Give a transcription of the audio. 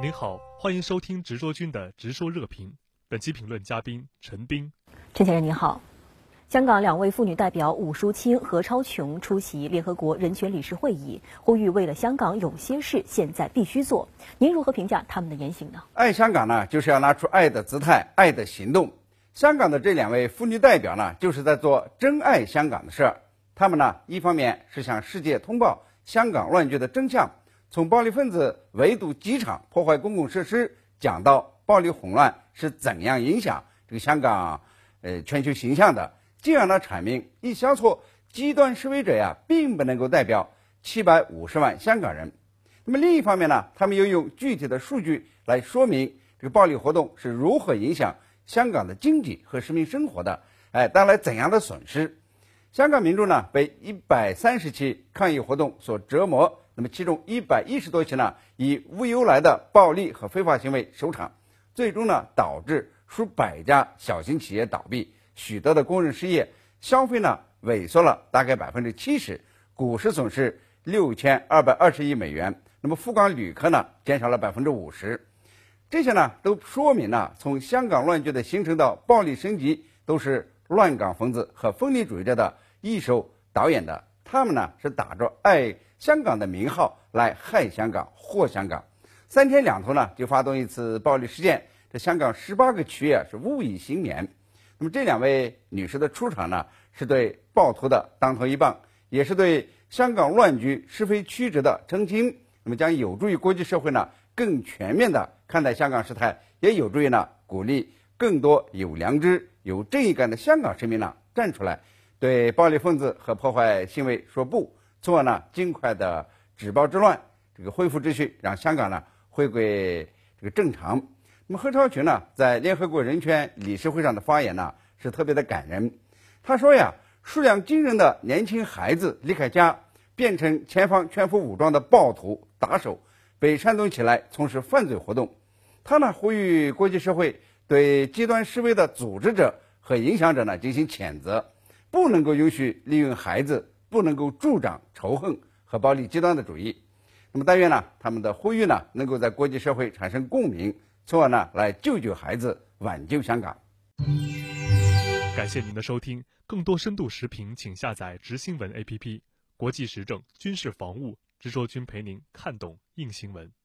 您好，欢迎收听直说君的直说热评。本期评论嘉宾陈斌。陈先生您好，香港两位妇女代表伍淑清、何超琼出席联合国人权理事会议，呼吁为了香港有些事现在必须做。您如何评价他们的言行呢？爱香港呢，就是要拿出爱的姿态、爱的行动。香港的这两位妇女代表呢，就是在做真爱香港的事儿。他们呢，一方面是向世界通报香港乱局的真相。从暴力分子围堵机场、破坏公共设施，讲到暴力混乱是怎样影响这个香港呃全球形象的，进而呢阐明一小撮极端示威者呀，并不能够代表七百五十万香港人。那么另一方面呢，他们又用具体的数据来说明这个暴力活动是如何影响香港的经济和市民生活的，哎，带来怎样的损失？香港民众呢被一百三十起抗议活动所折磨。那么，其中一百一十多起呢，以无由来的暴力和非法行为收场，最终呢，导致数百家小型企业倒闭，许多的工人失业，消费呢萎缩了大概百分之七十，股市损失六千二百二十亿美元，那么赴港旅客呢减少了百分之五十，这些呢都说明了，从香港乱局的形成到暴力升级，都是乱港分子和分离主义者的一手导演的，他们呢是打着爱。香港的名号来害香港、祸香港，三天两头呢就发动一次暴力事件，这香港十八个区啊是无一幸免。那么这两位女士的出场呢，是对暴徒的当头一棒，也是对香港乱局是非曲直的澄清。那么将有助于国际社会呢更全面的看待香港事态，也有助于呢鼓励更多有良知、有正义感的香港市民呢站出来，对暴力分子和破坏行为说不。从而呢，尽快的止暴制乱，这个恢复秩序，让香港呢回归这个正常。那么何超群呢，在联合国人权理事会上的发言呢，是特别的感人。他说呀，数量惊人的年轻孩子离开家，变成前方全副武装的暴徒打手，被煽动起来从事犯罪活动。他呢，呼吁国际社会对极端示威的组织者和影响者呢进行谴责，不能够允许利用孩子。不能够助长仇恨和暴力极端的主义。那么，但愿呢，他们的呼吁呢，能够在国际社会产生共鸣，从而呢，来救救孩子，挽救香港。感谢您的收听，更多深度视频，请下载直新闻 APP。国际时政、军事防务，直说君陪您看懂硬新闻。